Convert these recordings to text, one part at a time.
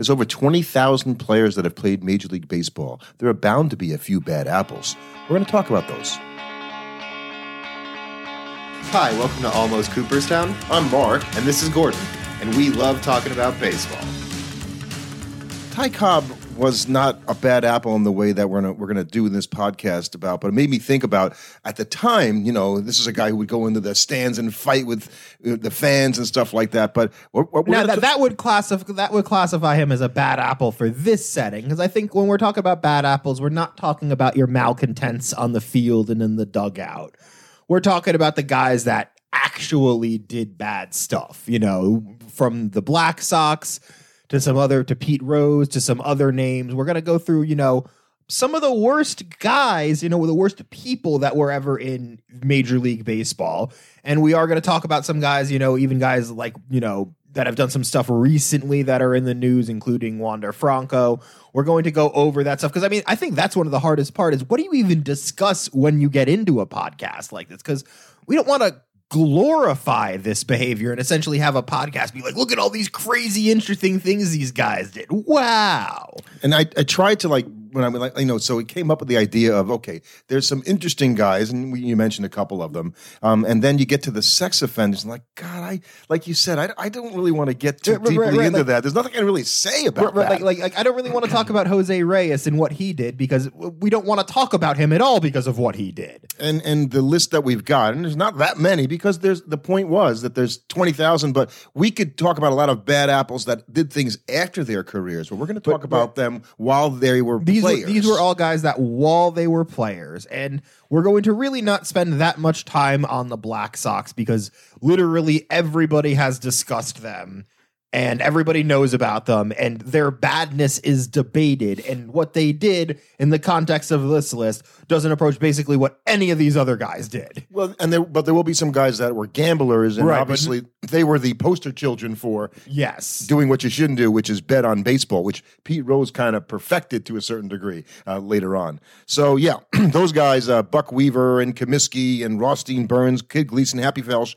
There's over 20,000 players that have played Major League Baseball. There are bound to be a few bad apples. We're going to talk about those. Hi, welcome to Almost Cooperstown. I'm Mark, and this is Gordon, and we love talking about baseball. Ty Cobb was not a bad apple in the way that we're gonna, we're going to do this podcast about, but it made me think about at the time. You know, this is a guy who would go into the stands and fight with uh, the fans and stuff like that. But now that, t- that would classify that would classify him as a bad apple for this setting because I think when we're talking about bad apples, we're not talking about your malcontents on the field and in the dugout. We're talking about the guys that actually did bad stuff. You know, from the Black Sox to some other to Pete Rose to some other names. We're gonna go through. You know. Some of the worst guys, you know, the worst people that were ever in Major League Baseball. And we are going to talk about some guys, you know, even guys like, you know, that have done some stuff recently that are in the news, including Wander Franco. We're going to go over that stuff because I mean, I think that's one of the hardest part is what do you even discuss when you get into a podcast like this? Because we don't want to glorify this behavior and essentially have a podcast be like, look at all these crazy, interesting things these guys did. Wow. and I, I tried to like when I'm like you know so it came up with the idea of okay there's some interesting guys and we, you mentioned a couple of them um, and then you get to the sex offenders and like God I like you said I, I don't really want to get too Right, right, deeply right, into like- that there's nothing I can really say about Right, right, that like, like, like, I don't really want to talk about Jose Reyes and what he did because we don't want to talk about him at all because of what he did. and and the list that we've got and there's not that many because there's the point was that there's 20,000 but we could talk about a lot of bad apples that did things after their careers but we're going to talk about them while they were These were, these were all guys that while they were players, and we're going to really not spend that much time on the Black Sox because literally everybody has discussed them and everybody knows about them, and their badness is debated. And what they did in the context of this list doesn't approach basically what any of these other guys did. well and there but there will be some guys that were gamblers and Right, but- obviously they were the poster children for Yes. doing what you shouldn't do, which is bet on baseball, which Pete Rose kind of perfected to a certain degree uh, later on. So yeah, those guys, uh, Buck Weaver and Comiskey and Rothstein Burns, Kid Gleason, Happy Felsch,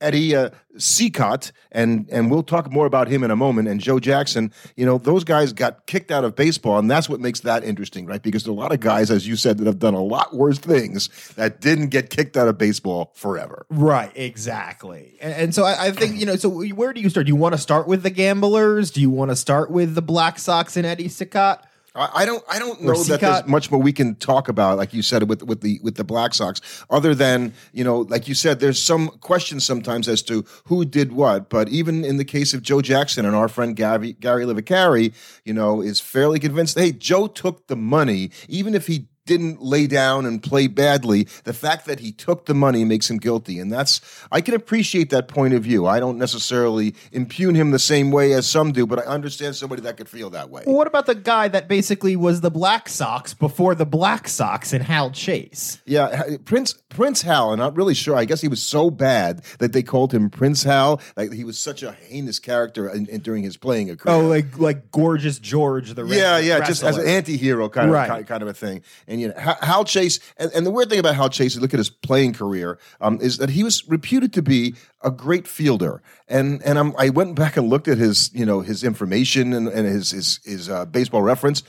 Eddie uh, Cicotte, and and we'll talk more about him in a moment. And Joe Jackson, you know, those guys got kicked out of baseball, and that's what makes that interesting, right? Because there are a lot of guys, as you said, that have done a lot worse things that didn't get kicked out of baseball forever. Right, exactly. And, and so I, I think, you know, so where do you start? Do you want to start with the gamblers? Do you want to start with the Black Sox and Eddie Cicotte? I I don't. I don't know that there's much more we can talk about, like you said, with with the with the Black Sox, other than you know, like you said, there's some questions sometimes as to who did what. But even in the case of Joe Jackson and our friend Gary Gary Livacari, you know, is fairly convinced. Hey, Joe took the money, even if he didn't lay down and play badly. The fact that he took the money makes him guilty, and that's I can appreciate that point of view. I don't necessarily impugn him the same way as some do, but I understand somebody that could feel that way. Well, what about the guy that basically was the Black Sox before the Black Sox and Hal Chase? Yeah, Prince Prince Hal. I'm not really sure. I guess he was so bad that they called him Prince Hal. Like he was such a heinous character in, in- during his playing career. Oh, like like gorgeous George the yeah, wrestler- yeah, just as an anti-hero kind of kind, kind of a thing. And you know, Ha- Hal Chase, and, and the weird thing about Hal Chase, you look at his playing career, um, is that he was reputed to be a great fielder. And and I'm, I went back and looked at his, you know, his information and, and his his his uh, baseball reference.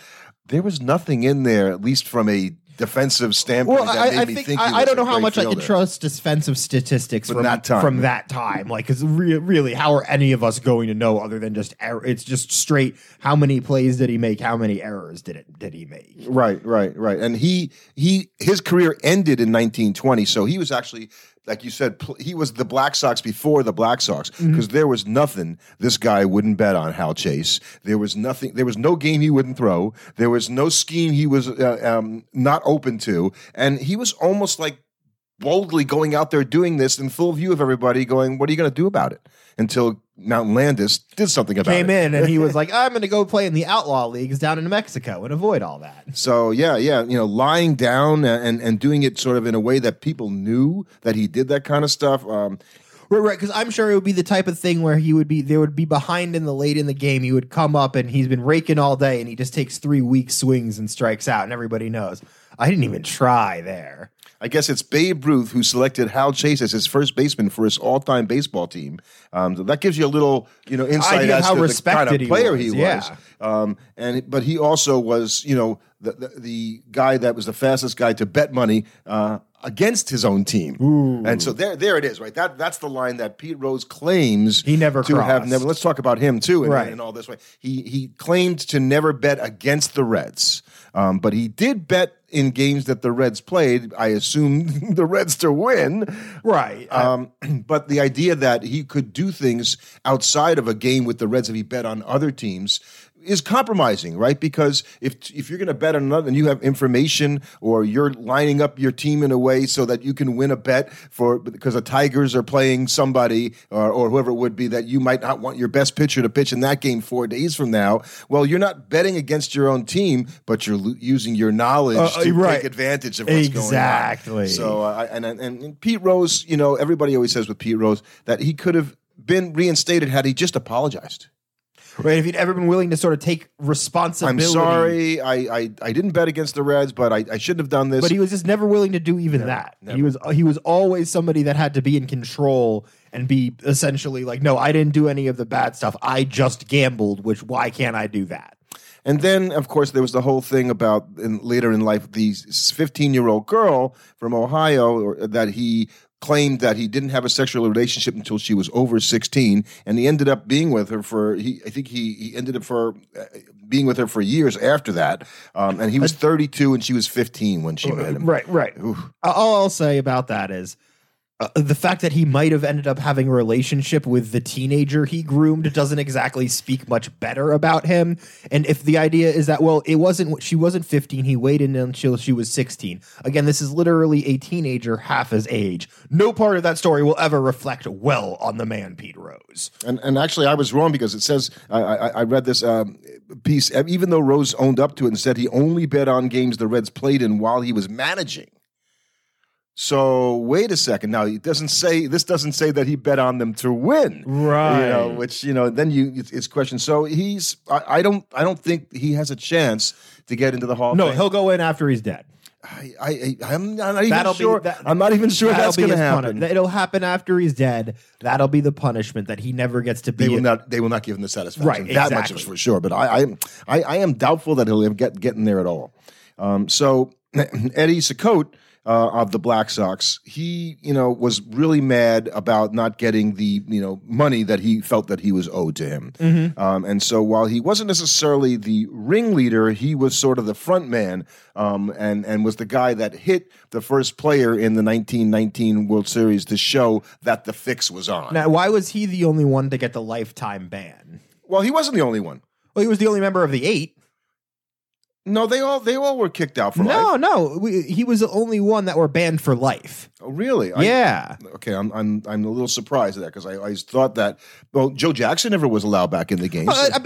There was nothing in there, at least from a defensive standpoint. Well, that made I, I me think, I, I don't know how much I can trust defensive statistics From from that time. From that time, like, because re- really, how are any of us going to know other than just error? It's just straight. How many plays did he make? How many errors did it did he make? Right, right, right. And he he his career ended in 1920, so he was actually like you said pl- he was the Black Sox before the Black Sox because there was nothing this guy wouldn't bet on Hal Chase. There was nothing there was no game he wouldn't throw. There was no scheme he was uh, um, not open to and he was almost like boldly going out there doing this in full view of everybody going what are you going to do about it until Mountain Landis did something about Came it. Came in and he was like, "I'm going to go play in the outlaw leagues down in Mexico and avoid all that." So yeah, yeah, you know, lying down and and doing it sort of in a way that people knew that he did that kind of stuff. Um, Right, right. Because I'm sure it would be the type of thing where he would be, they would be behind in the late in the game. He would come up and he's been raking all day, and he just takes three weak swings and strikes out, and everybody knows I didn't even try there. I guess it's Babe Ruth who selected Hal Chase as his first baseman for his all-time baseball team. Um, so that gives you a little, you know, insight Idea as how to the kind respected of he player was, he was. yeah. Um, and but he also was, you know, the, the the guy that was the fastest guy to bet money uh, against his own team. And so there, there it is, right? That that's the line that Pete Rose claims He never to have never. Let's talk about him too, in, Right. in all this way. He he claimed to never bet against the Reds, um, but he did bet in games that the Reds played. I assume the Reds to win. Right. Um, but the idea that he could do things outside of a game with the Reds if he bet on other teams is compromising, right? Because if if you're going to bet on another and you have information or you're lining up your team in a way so that you can win a bet for because the Tigers are playing somebody or, or whoever it would be that you might not want your best pitcher to pitch in that game four days from now. Well, you're not betting against your own team, but you're lo- using your knowledge Uh, to right. take advantage of what's going on. Exactly. So uh, and, and and Pete Rose, you know, everybody always says with Pete Rose that he could have been reinstated had he just apologized. Right. If he'd ever been willing to sort of take responsibility. I'm sorry, I, I I didn't bet against the Reds, but I, I shouldn't have done this. But he was just never willing to do even that. He was he was always somebody that had to be in control and be essentially like, no, I didn't do any of the bad stuff. I just gambled. Which why can't I do that? And then, of course, there was the whole thing about in, later in life the 15 year old girl from Ohio or, that he claimed that he didn't have a sexual relationship until she was over 16, and he ended up being with her for he I think he he ended up for uh, being with her for years after that, um, and he was 32 and she was 15 when she met him. Right, right. All I'll say about that is uh, the fact that he might have ended up having a relationship with the teenager he groomed doesn't exactly speak much better about him. And if the idea is that, well, it wasn't, she wasn't 15, he waited until she was 16. Again, this is literally a teenager half his age. No part of that story will ever reflect well on the man, Pete Rose. And and actually, I was wrong because it says I, I, I read this um, piece. Even though Rose owned up to it and said he only bet on games the Reds played in while he was managing. So wait a second. Now it doesn't say this doesn't say that he bet on them to win, Right. You know, which you know then you it's, it's question. So he's I, I don't I don't think he has a chance to get into the Hall. No, he'll go in after he's dead. I, I I'm not even That'll sure. be that, I'm not even sure that'll that's going to puni- happen. It'll happen after he's dead. That'll be the punishment that he never gets to be. they will a- not they will not give him the satisfaction. Right, that much is for sure. But I I, I, I am doubtful that he'll get get in there at all. Um, so Eddie Cicotte uh, of the Black Sox, he you know was really mad about not getting the you know money that he felt that he was owed to him. Mm-hmm. Um, and so while he wasn't necessarily the ringleader, he was sort of the front man um, and and was the guy that hit the first player in the 1919 World Series to show that the fix was on. Now, why was he the only one to get the lifetime ban? well, he wasn't the only one. Well, he was the only member of the eight. No, they all they all were kicked out for No, life. no, we, he was the only one that were banned for life. Oh, really? I- yeah, okay, I'm I'm I'm a little surprised at that because I, I thought that well, Joe Jackson never was allowed back in the game. Uh, I,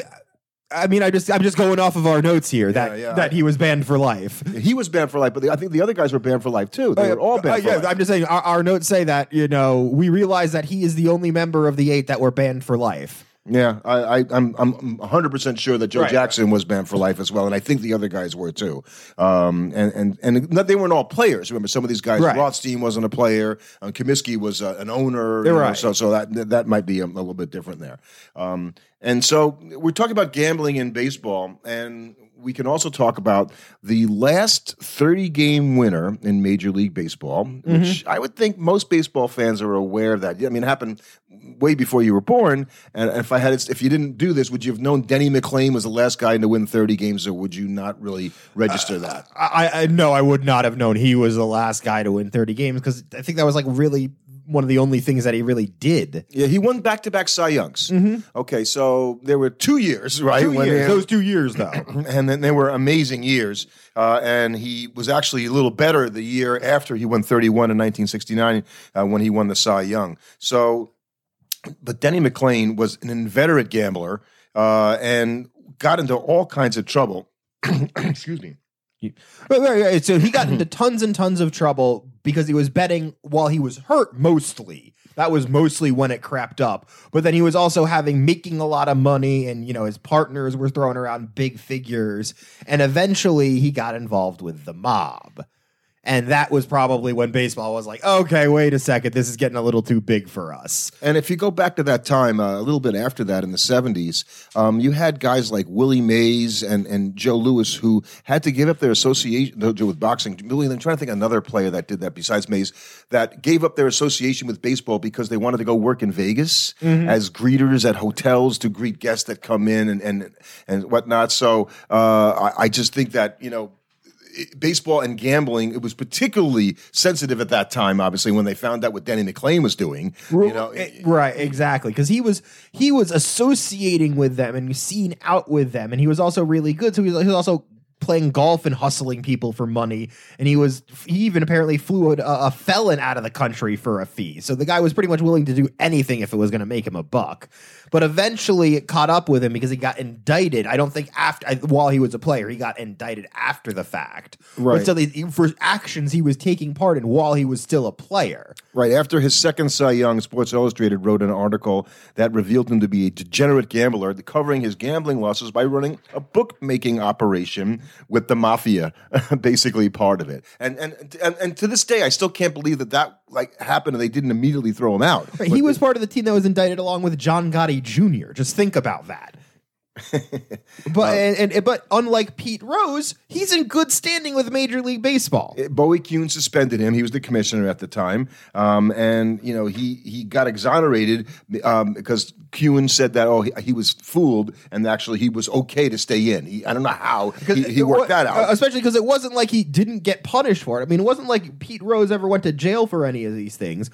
I mean, I just I'm just going off of our notes here that yeah, that he was banned for life. he was banned for life, but the, I think the other guys were banned for life too. They were all Uh, banned. yeah, life. I'm just saying our, our notes say that you know we realize that he is the only member of the eight that were banned for life. Yeah, I, I, I'm I'm 100 percent sure that Joe Right. Jackson was banned for life as well, and I think the other guys were too. Um, and and and they weren't all players. Remember, some of these guys, Right. Rothstein wasn't a player, um, Comiskey was uh, an owner. you know, right. So so that that might be a, a little bit different there. Um, and so we're talking about gambling in baseball, and we can also talk about the last 30 game winner in Major League Baseball, Mm-hmm. which I would think most baseball fans are aware of that. I mean, it happened way before you were born. And if I had, if you didn't do this, would you have known Denny McLain was the last guy to win 30 games, or would you not really register that? I, I no, I would not have known he was the last guy to win 30 games because I think that was like really one of the only things that he really did. Yeah, he won back to back Cy Youngs. Okay, so there were two years, right? Mm-hmm. Two years, those two years though. and then they were amazing years. Uh, and he was actually a little better the year after he won 31 in 1969 uh, when he won the Cy Young. So, but Denny McLain was an inveterate gambler uh, and got into all kinds of trouble. Excuse me. Right, right, right. So he got into tons and tons of trouble because he was betting while he was hurt mostly. That was mostly when it crapped up. But then he was also having making a lot of money and you know his partners were throwing around big figures and eventually he got involved with the mob. And that was probably when baseball was like, okay, wait a second, this is getting a little too big for us. And if you go back to that time, uh, a little bit after that in the 70s, um, you had guys like Willie Mays and, and Joe Louis who had to give up their association with boxing. Willie, I'm trying to think of another player that did that besides Mays that gave up their association with baseball because they wanted to go work in Vegas Mm-hmm. as greeters at hotels to greet guests that come in and, and, and whatnot. So uh, I, I just think that, you know, baseball and gambling it was particularly sensitive at that time obviously when they found out what Denny McLain was doing you know Eh, right, exactly, because he was he was associating with them and seen out with them, and he was also really good. So he was, he was also playing golf and hustling people for money, and he was he even apparently flew a, a felon out of the country for a fee. So the guy was pretty much willing to do anything if it was going to make him a buck. But eventually, it caught up with him because he got indicted. I don't think after while he was a player, he got indicted after the fact. Right. But he- for actions he was taking part in while he was still a player. Right after his second Cy Young, Sports Illustrated wrote an article that revealed him to be a degenerate gambler, covering his gambling losses by running a bookmaking operation with the mafia, basically part of it. And and and, and to this day, I still can't believe that that like happened and they didn't immediately throw him out. Right, he was part of the team that was indicted along with John Gotti Jr. Just think about that. but and, and but unlike Pete Rose, he's in good standing with Major League Baseball. Bowie Kuhn suspended him. He was the commissioner at the time, um, and you know he he got exonerated um, because Kuhn said that oh he, he was fooled and actually he was okay to stay in. He, I don't know how he, he worked that Uh, out. especially because it wasn't like he didn't get punished for it. I mean, it wasn't like Pete Rose ever went to jail for any of these things.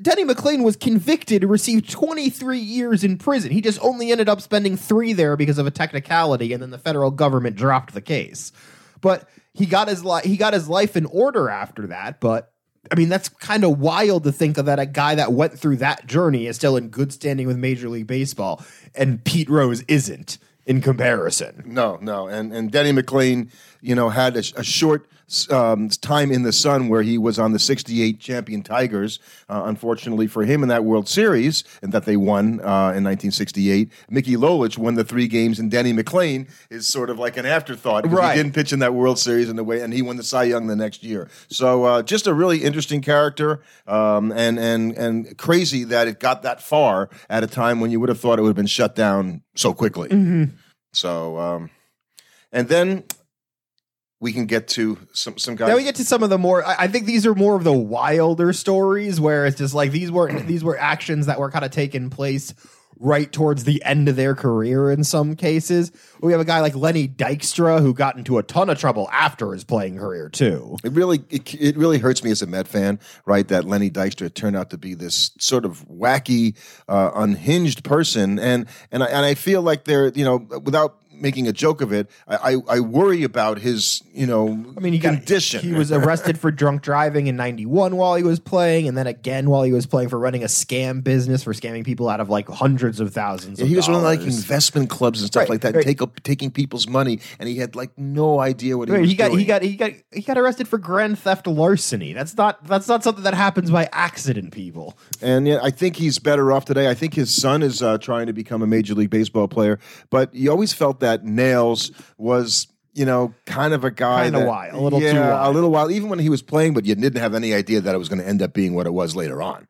Denny McLain was convicted and received 23 years in prison. He just only ended up spending three there because of a technicality, and then the federal government dropped the case. But he got his li- he got his life in order after that. But I mean, that's kind of wild to think of that a guy that went through that journey is still in good standing with Major League Baseball, and Pete Rose isn't in comparison. No, no, and and Denny McLain, you know, had a, a short um, time in the sun where he was on the '68 champion Tigers. Uh, unfortunately for him, in that World Series, and that they won uh, in 1968, Mickey Lolich won the three games, and Denny McLain is sort of like an afterthought. Right. He didn't pitch in that World Series in the way, and he won the Cy Young the next year. So uh, just a really interesting character, um, and and and crazy that it got that far at a time when you would have thought it would have been shut down so quickly. So, um, and then we can get to some some guys. Now we get to some of the more. I I think these are more of the wilder stories where it's just like these were these were actions that were kind of taking place right towards the end of their career in some cases. We have a guy like Lenny Dykstra who got into a ton of trouble after his playing career too. It really, it, it really hurts me as a Met fan, right? That Lenny Dykstra turned out to be this sort of wacky, uh, unhinged person, and and I, and I feel like they're, you know, without making a joke of it, I, I, I worry about his, you know, I mean, he got condition. He was arrested for drunk driving in '91 while he was playing, and then again while he was playing for running a scam business for scamming people out of like hundreds of thousands. Yeah, of he was running like investment clubs and stuff Right, like that, right. take up, taking people's money, and he had like no idea what he Right, was he got doing. he got he got he got arrested for grand theft larceny. That's not that's not something that happens by accident, people. And yeah, I think he's better off today. I think his son is uh, trying to become a major league baseball player, but you always felt that Nails was. You know, kind of a guy Kinda wild, a little too yeah, wild. a little while. Even when he was playing, but you didn't have any idea that it was going to end up being what it was later on.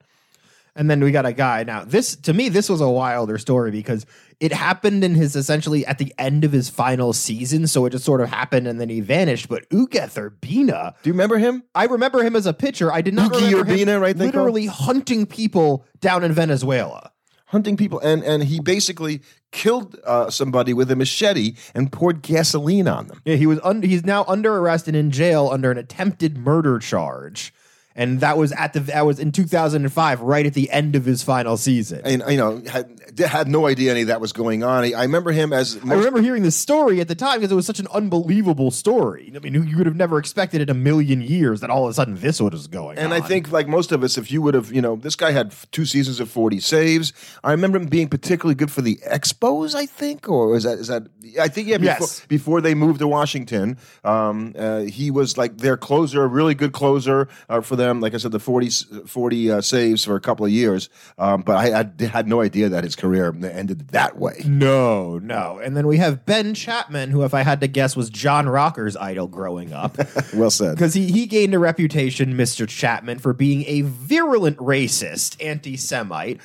And then we got a guy. Now, this to me, this was a wilder story because it happened in his essentially at the end of his final season. So it just sort of happened and then he vanished. But Ugueth Urbina, Do you remember him? I remember him as a pitcher. I did not Ugi remember him Urbina, right, they call literally hunting people down in Venezuela. Hunting people, and and he basically killed uh, somebody with a machete and poured gasoline on them. Yeah, he was un- he's now under arrest and in jail under an attempted murder charge. And that was at the that was in 2005, right at the end of his final season. And you know, had had no idea any of that was going on. I, I remember him as I remember hearing this story at the time because it was such an unbelievable story. I mean, you would have never expected in a million years that all of a sudden this was going on. And on. I think, like most of us, if you would have, you know, this guy had two seasons of forty saves. I remember him being particularly good for the Expos. I think, or is that is that? I think yeah. Before, Yes. before they moved to Washington, um, uh, he was like their closer, a really good closer uh, for them. Them. Like I said, the 40, 40 uh, saves for a couple of years. Um, but I, I had no idea that his career ended that way. No, no. And then we have Ben Chapman, who, if I had to guess, was John Rocker's idol growing up. well said. Because he, he gained a reputation, Mr. Chapman, for being a virulent racist, anti Semite,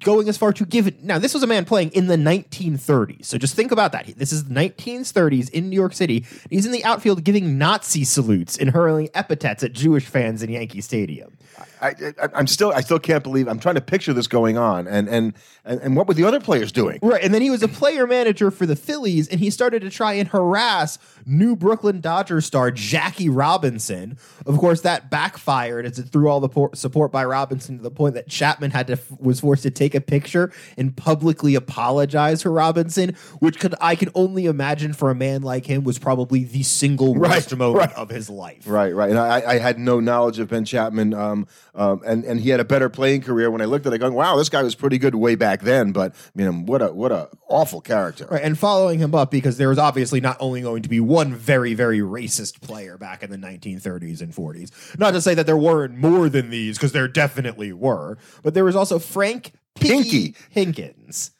going as far to give it. Now, this was a man playing in the 1930s. So just think about that. This is the 1930s in New York City. He's in the outfield giving Nazi salutes and hurling epithets at Jewish fans in Yankee Stadium. I, I, am still, I still can't believe. I'm trying to picture this going on, and and and, and what were the other players doing? Right, and then he was a player manager for the Phillies, and he started to try and harass new Brooklyn Dodgers star Jackie Robinson. Of course, that backfired as it threw all the por- support by Robinson to the point that Chapman had to was forced to take a picture and publicly apologize for Robinson, which could I can only imagine for a man like him was probably the single worst Right, moment right. of his life. Right, right. And I, I had no knowledge of Ben Chapman, um, um, and and he had a better playing career. When I looked at it, going, "Wow, this guy was pretty good way back then." But I mean, what a what a awful character. Right, and following him up because there was obviously not only going to be one very, very racist player back in the 1930s and 40s. Not to say that there weren't more than these, because there definitely were, but there was also Frank Pinky, Higgins.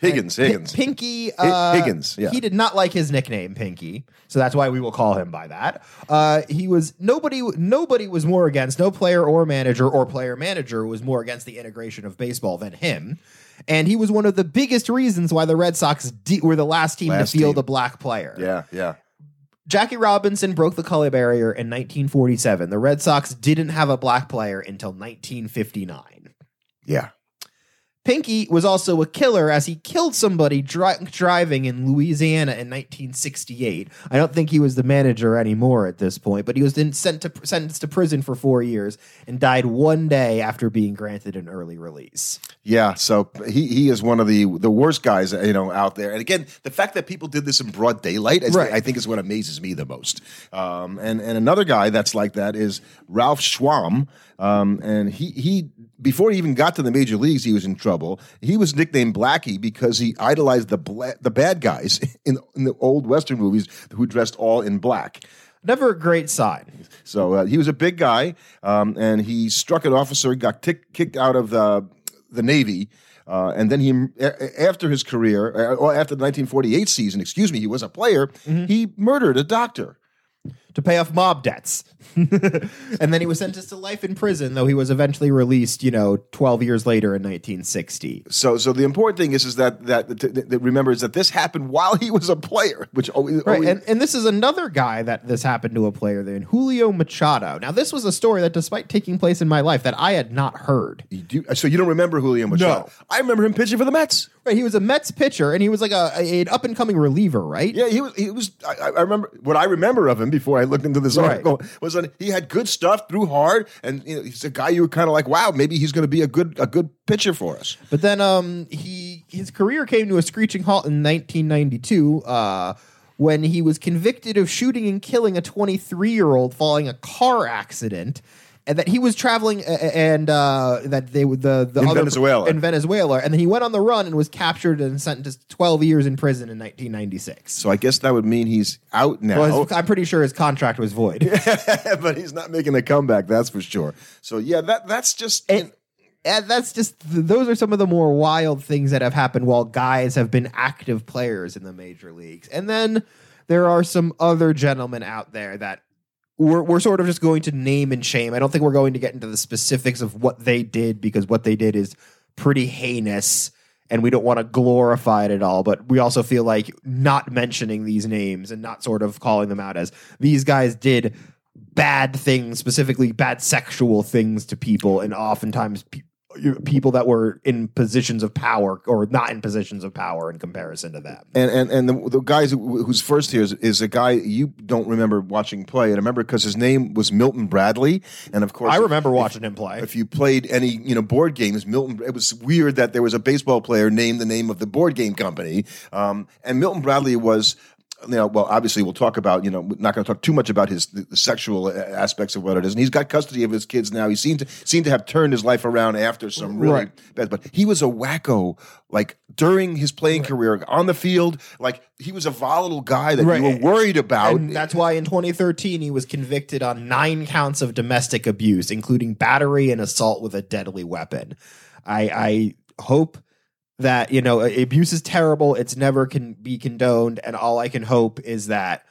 Higgins, Pi- Higgins. Pinky uh, Higgins, yeah. He did not like his nickname Pinky, so that's why we will call him by that. Uh, he was nobody. Nobody was more against. No player or manager or player manager was more against the integration of baseball than him. And he was one of the biggest reasons why the Red Sox de- were the last team Last to field team. a black player. Yeah, yeah. Jackie Robinson broke the color barrier in 1947. The Red Sox didn't have a black player until 1959. Yeah. Pinky was also a killer as he killed somebody dri- driving in Louisiana in 1968. I don't think he was the manager anymore at this point, but he was then sent to sentenced to prison for four years and died one day after being granted an early release. Yeah, so he he is one of the the worst guys you know out there. And again, the fact that people did this in broad daylight, is, Right. I think, is what amazes me the most. Um, and and another guy that's like that is Ralph Schwamb. Um, and he he before he even got to the major leagues, he was in trouble. He was nicknamed Blackie because he idolized the bla- the bad guys in, in the old Western movies who dressed all in black. Never a great sign. So uh, he was a big guy, um, and he struck an officer, got tick, kicked out of the the Navy, uh, and then he a- after his career, uh, or after the 1948 season, excuse me, he was a player. He murdered a doctor. To pay off mob debts. and then he was sentenced to life in prison, though he was eventually released, you know, 12 years later in 1960. So, so the important thing is, is that that, that, that remember is that this happened while he was a player, which always, Right, always- and, and this is another guy that this happened to a player then, Julio Machado. Now, this was a story that, despite taking place in my life, that I had not heard. you do, so you don't remember Julio Machado? No. I remember him pitching for the Mets. Right, he was a Mets pitcher, and he was like a, a- an up and coming reliever, right? Yeah, he was. He was. I, I remember what I remember of him before I looked into this Right. article was that he had good stuff, threw hard, and you know, he's a guy you were kind of like, wow, maybe he's going to be a good a good pitcher for us. But then um he his career came to a screeching halt in 1992 uh when he was convicted of shooting and killing a 23-year-old following a car accident and that he was traveling uh, and uh that they would the the In other Venezuela. in Venezuela and then he went on the run and was captured and sentenced to 12 years in prison in 1996. So I guess that would mean he's out now, Well, his- I'm pretty sure his contract was void. but he's not making a comeback. That's for sure. So yeah, that that's just. And- and that's just th- those are some of the more wild things that have happened while guys have been active players in the major leagues. And then there are some other gentlemen out there that we're, we're sort of just going to name and shame. I don't think we're going to get into the specifics of what they did because what they did is pretty heinous and we don't want to glorify it at all. But we also feel like not mentioning these names and not sort of calling them out as these guys did bad things, specifically bad sexual things to people, and oftentimes pe- people that were in positions of power or not in positions of power in comparison to them. and and and the, the guys who, who's first here is, is a guy you don't remember watching play, and I remember because his name was Milton Bradley, and of course I if- remember watching him play. if you played any you know board games milton it was weird that there was a baseball player named the name of the board game company um, and milton bradley was you know, well, obviously we'll talk about, you know, we're not going to talk too much about his the, the sexual uh, aspects of what it is. And he's got custody of his kids now. He seemed to seemed to have turned his life around after some really Right. bad. But he was a wacko, like during his playing career on the field. Like he was a volatile guy that Right. you were worried about. And that's why in 2013 he was convicted on nine counts of domestic abuse, including battery and assault with a deadly weapon. I, I hope that you know abuse is terrible; it's never can be condoned, and all I can hope is that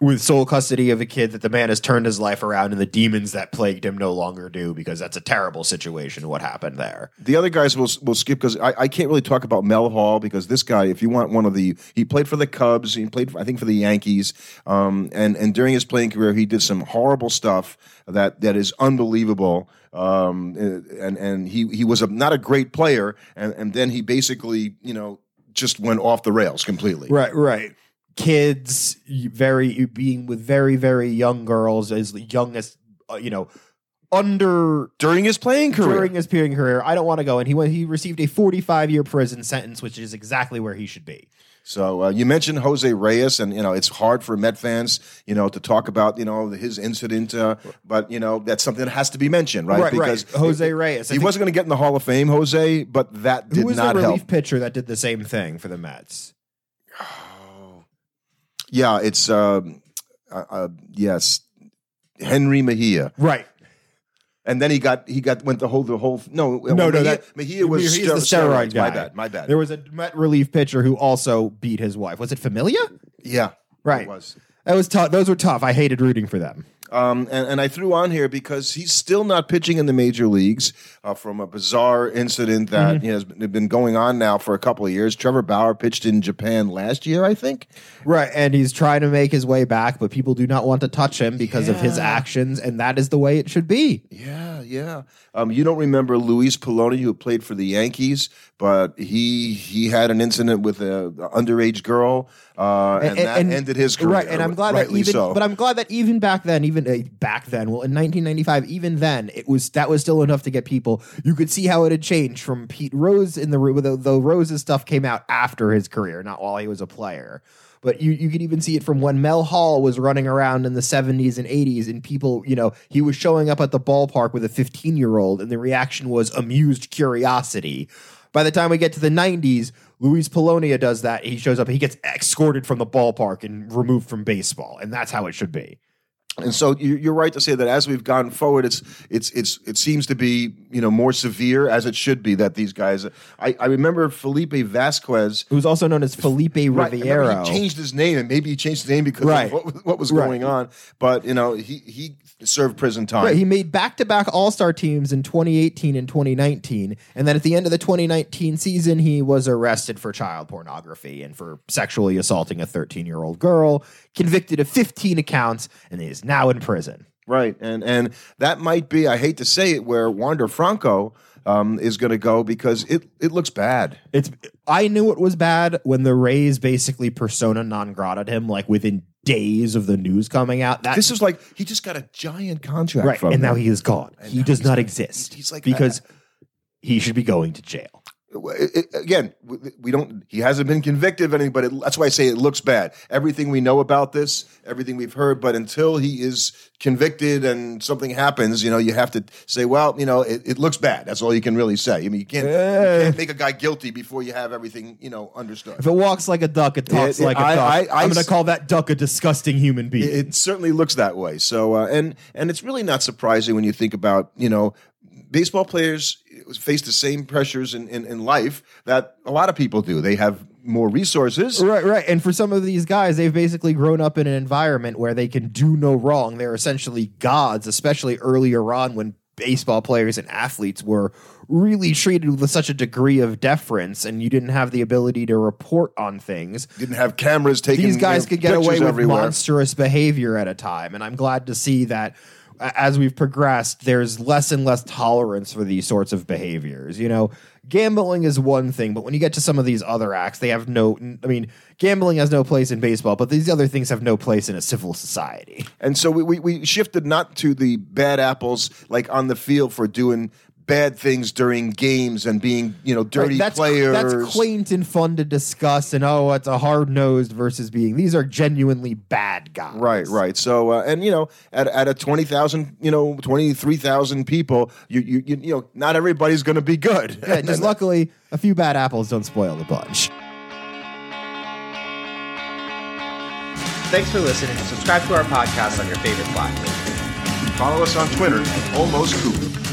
with sole custody of a kid, that the man has turned his life around and the demons that plagued him no longer do, because that's a terrible situation. What happened there? The other guys will will skip because I, I can't really talk about Mel Hall because this guy, if you want one of the, he played for the Cubs, he played I think for the Yankees, um, and and during his playing career, he did some horrible stuff that that is unbelievable. Um, and and he he was a, not a great player, and and then he basically you know just went off the rails completely. Right, right. Kids, very being with very very young girls, as young as uh, you know, under During his playing career, during his playing career. I don't want to go, and he went. He received a forty-five year prison sentence, which is exactly where he should be. So uh, you mentioned Jose Reyes, and you know it's hard for Met fans, you know, to talk about you know his incident, uh, but you know that's something that has to be mentioned, right? right. Because Jose Reyes. I he wasn't going to get in the Hall of Fame, Jose, but that Who did was not the relief help. pitcher that did the same thing for the Mets? Yeah, it's um, uh, uh, yes, Jenrry Mejia, Right. and then he got he got went the whole the whole no No, no, Mejia, that- Mejia was he's ster- the steroid guy. My bad, my bad. There was a Met relief pitcher who also beat his wife. Was it Familia? yeah, Right. It was. That was tough. Those were tough. I hated rooting for them. Um, and, and I threw on here because he's still not pitching in the major leagues uh, from a bizarre incident that Mm-hmm. you know, has been been going on now for a couple of years. Trevor Bauer pitched in Japan last year, I think. Right, and he's trying to make his way back, but people do not want to touch him because of his actions, and that is the way it should be. Yeah, yeah. Um, you don't remember Luis Polonia, who played for the Yankees, but he he had an incident with a, a underage girl, uh, and, that ended his career. Right, and I'm glad that even, so. but I'm glad that even back then, even uh, back then, well, in 1995, even then, it was that was still enough to get people. You could see how it had changed from Pete Rose in the though Rose's stuff came out after his career, not while he was a player. But you, you could even see it from when Mel Hall was running around in the 70s and 80s, and people, you know, he was showing up at the ballpark with a 15 year old, and the reaction was amused curiosity. By the time we get to the 90s, Luis Polonia does that. He shows up, he gets escorted from the ballpark and removed from baseball, and that's how it should be. And so you- you're right to say that as we've gone forward, it's it's it's it seems to be you know more severe as it should be that these guys. I, I remember Felipe Vasquez. Who's also known as Felipe Right, I. He changed his name, and maybe he changed his name because Right. of what, was- what was Right. going on. But you know, he he served prison time. Right, he made back-to-back All-Star teams in 2018 and 2019, and then at the end of the 2019 season, he was arrested for child pornography and for sexually assaulting a 13-year-old girl, convicted of 15 accounts, and is now in prison. Right, and and that might be. I hate to say it, where Wander Franco um, is going to go because it it looks bad. It's I knew it was bad when the Rays basically persona non grata him like within days of the news coming out. That This is like he just got a giant contract right, and now he is gone. And He does not like- exist. he's like because he should be going to jail. It- again, we- don't. He hasn't been convicted of anything, but it, that's why I say it looks bad. Everything we know about this, everything we've heard, but until he is convicted and something happens, you know, you have to say, well, you know, it, it looks bad. That's all you can really say. I mean, you can't, you Eh. can't make a guy guilty before you have everything, you know, understood. If it walks like a duck, it talks like a I- duck. I- am going to call that duck a disgusting human being. It, it certainly looks that way. So, uh, and and it's really not surprising when you think about, you know, baseball players face the same pressures in, in, in life that a lot of people do. They have more resources. Right, right. And for some of these guys, they've basically grown up in an environment where they can do no wrong. They're essentially gods, especially earlier on when baseball players and athletes were really treated with such a degree of deference and you didn't have the ability to report on things. Didn't have cameras taking These guys could get away with everywhere. monstrous behavior at a time. And I'm glad to see that as we've progressed, there's less and less tolerance for these sorts of behaviors. You know, gambling is one thing, but when you get to some of these other acts, they have no, I mean, gambling has no place in baseball, but these other things have no place in a civil society. And so we, we, we shifted not to the bad apples like on the field for doing bad things during games and being you know dirty Right, that's, players. That's quaint and fun to discuss, and oh, it's a hard nosed versus being. These are genuinely bad guys. Right, right. So, uh, and you know, at at a twenty thousand, you know, twenty three thousand people, you, you you you know, not everybody's going to be good. Yeah, just luckily, a few bad apples don't spoil the bunch. Thanks for listening. Subscribe to our podcast on your favorite platform. Follow us on Twitter at Almost Cooper.